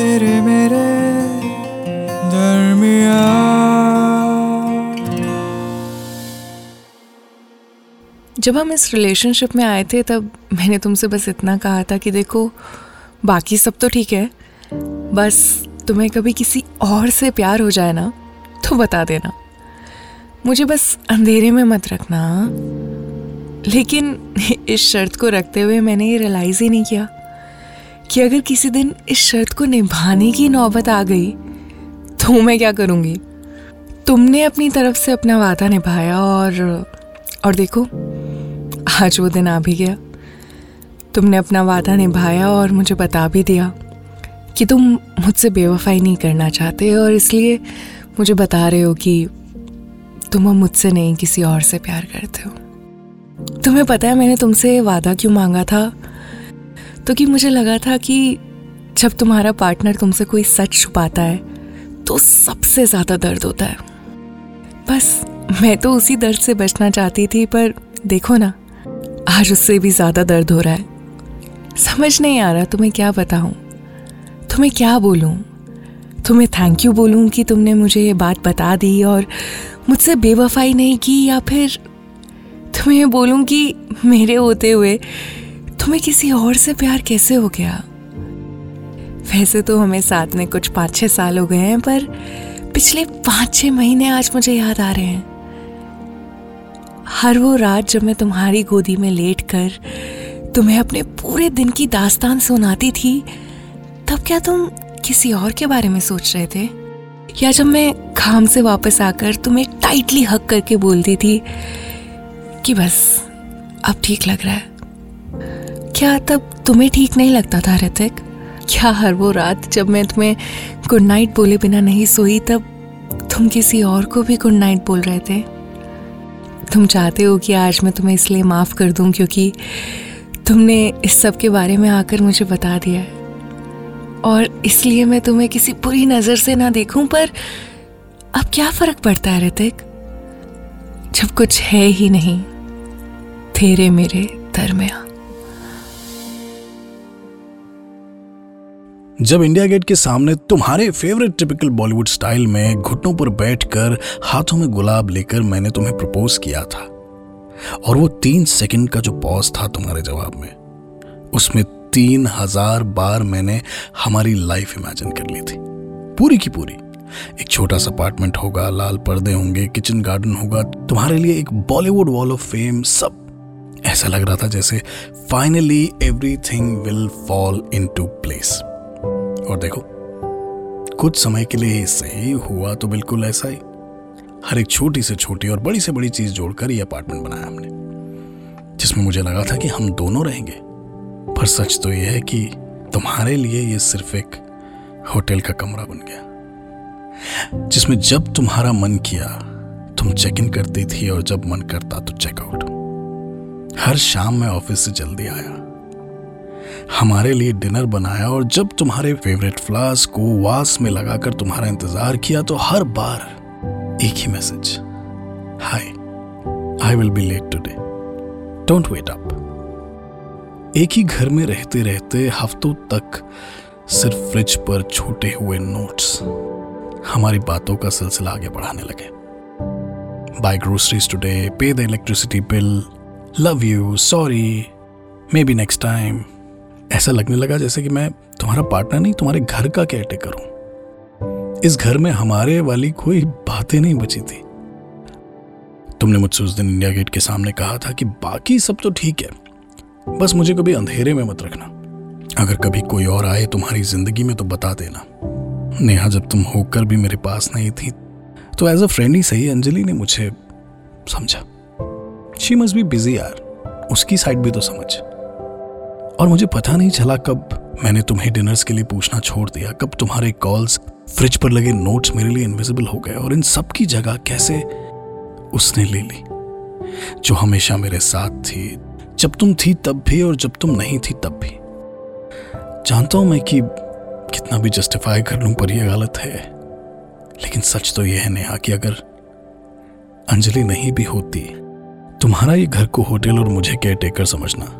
तेरे मेरे जब हम इस रिलेशनशिप में आए थे, तब मैंने तुमसे बस इतना कहा था कि देखो, बाकी सब तो ठीक है, बस तुम्हें कभी किसी और से प्यार हो जाए ना तो बता देना। मुझे बस अंधेरे में मत रखना। लेकिन इस शर्त को रखते हुए मैंने ये रियलाइज़ ही नहीं किया। कि अगर किसी दिन इस शर्त को निभाने की नौबत आ गई तो मैं क्या करूँगी? तुमने अपनी तरफ़ से अपना वादा निभाया और और देखो, आज वो दिन आ भी गया। तुमने अपना वादा निभाया और मुझे बता भी दिया कि तुम मुझसे बेवफाई नहीं करना चाहते और इसलिए मुझे बता रहे हो कि तुम अब मुझसे नहीं, किसी और से प्यार करते हो। तुम्हें पता है मैंने तुमसे वादा क्यों मांगा था? तो मुझे लगा था कि जब तुम्हारा पार्टनर तुमसे कोई सच छुपाता है तो सबसे ज़्यादा दर्द होता है। बस, मैं तो उसी दर्द से बचना चाहती थी, पर देखो ना, आज उससे भी ज़्यादा दर्द हो रहा है। समझ नहीं आ रहा, तुम्हें क्या बताऊँ? तुम्हें क्या बोलूँ? तुम्हें थैंक यू बोलूँ कि तुमने मुझे ये बात बता दी और मुझसे बेवफाई नहीं की, या फिर तुम्हें बोलूँ कि मेरे होते हुए तुम्हें किसी और से प्यार कैसे हो गया? वैसे तो हमें साथ में कुछ पाँच छः साल हो गए हैं, पर पिछले पाँच छः महीने आज मुझे याद आ रहे हैं। हर वो रात जब मैं तुम्हारी गोदी में लेट कर तुम्हें अपने पूरे दिन की दास्तान सुनाती थी, तब क्या तुम किसी और के बारे में सोच रहे थे? या जब मैं काम से वापस आकर तुम्हें टाइटली हक करके बोलती थी कि बस, अब ठीक लग रहा है। क्या तब तुम्हें ठीक नहीं लगता था ऋतिक? क्या हर वो रात जब मैं तुम्हें गुड नाइट बोले बिना नहीं सोई, तब तुम किसी और को भी गुड नाइट बोल रहे थे? तुम चाहते हो कि आज मैं तुम्हें इसलिए माफ़ कर दूँ क्योंकि तुमने इस सब के बारे में आकर मुझे बता दिया है। और इसलिए मैं तुम्हें किसी बुरी नज़र से ना देखूँ, पर अब क्या फ़र्क पड़ता है ऋतिक? जब कुछ है ही नहीं, तेरे मेरे दरमिया जब इंडिया गेट के सामने तुम्हारे फेवरेट टिपिकल बॉलीवुड स्टाइल में घुटनों पर बैठकर हाथों में गुलाब लेकर मैंने तुम्हें प्रपोज किया था, और वो तीन सेकंड का जो पॉज था तुम्हारे जवाब में, उसमें तीन हज़ार बार मैंने हमारी लाइफ इमेजिन कर ली थी। पूरी की पूरी। एक छोटा सा अपार्टमेंट होगा, लाल पर्दे होंगे किचन गार्डन होगा, तुम्हारे लिए एक बॉलीवुड वॉल ऑफ़ फेम सब। ऐसा लग रहा था जैसे finally everything will fall into place और देखो, कुछ समय के लिए सही हुआ तो बिल्कुल ऐसा ही। हर एक छोटी से छोटी और बड़ी से बड़ी चीज़ जोड़कर ये अपार्टमेंट बनाया हमने, जिसमें मुझे लगा था कि हम दोनों रहेंगे। पर सच तो यह है कि तुम्हारे लिए ये सिर्फ़ एक होटल का कमरा बन गया, जिसमें जब तुम्हारा मन किया, तुम चेक इन करती थी और जब मन करता तो चेकआउट हर शाम मैं ऑफ़िस से जल्दी आया हमारे लिए डिनर बनाया और जब तुम्हारे फेवरेट फ्लावर्स को वास में लगाकर तुम्हारा इंतज़ार किया तो हर बार एक ही message hi I will be late today don't wait up एक ही घर में रहते रहते हफ्तों तक सिर्फ़ फ्रिज पर छूटे हुए नोट्स हमारी बातों का सिलसिला आगे बढ़ाने लगे। Buy groceries today pay the electricity bill love you sorry maybe next time ऐसा लगने लगा जैसे कि मैं तुम्हारा पार्टनर नहीं, तुम्हारे घर का केयर टेकर हूँ इस घर में हमारे वाली कोई बातें नहीं बची थी। तुमने मुझसे उस दिन इंडिया गेट के सामने कहा था कि बाकी सब तो ठीक है, बस मुझे कभी अंधेरे में मत रखना। अगर कभी कोई और आए तुम्हारी ज़िंदगी में तो बता देना। नेहा, जब तुम होकर भी मेरे पास नहीं थी तो एज अ फ्रेंड ही सही, अंजलि ने मुझे समझा। शी मस्ट बी बिज़ी यार, उसकी साइड भी तो समझ। और मुझे पता नहीं चला कब मैंने तुम्हें डिनर्स के लिए पूछना छोड़ दिया, कब तुम्हारे कॉल्स फ्रिज पर लगे नोट्स मेरे लिए इनविजिबल हो गए और इन सब की जगह कैसे उसने ले ली, जो हमेशा मेरे साथ थी। जब तुम थी तब भी और जब तुम नहीं थी तब भी। जानता हूँ मैं कि कितना भी जस्टिफाई कर लूँ पर यह गलत है, लेकिन सच तो यह है नेहा कि अगर अंजलि नहीं भी होती, तुम्हारा ये घर को होटल और मुझे केयर टेकर समझना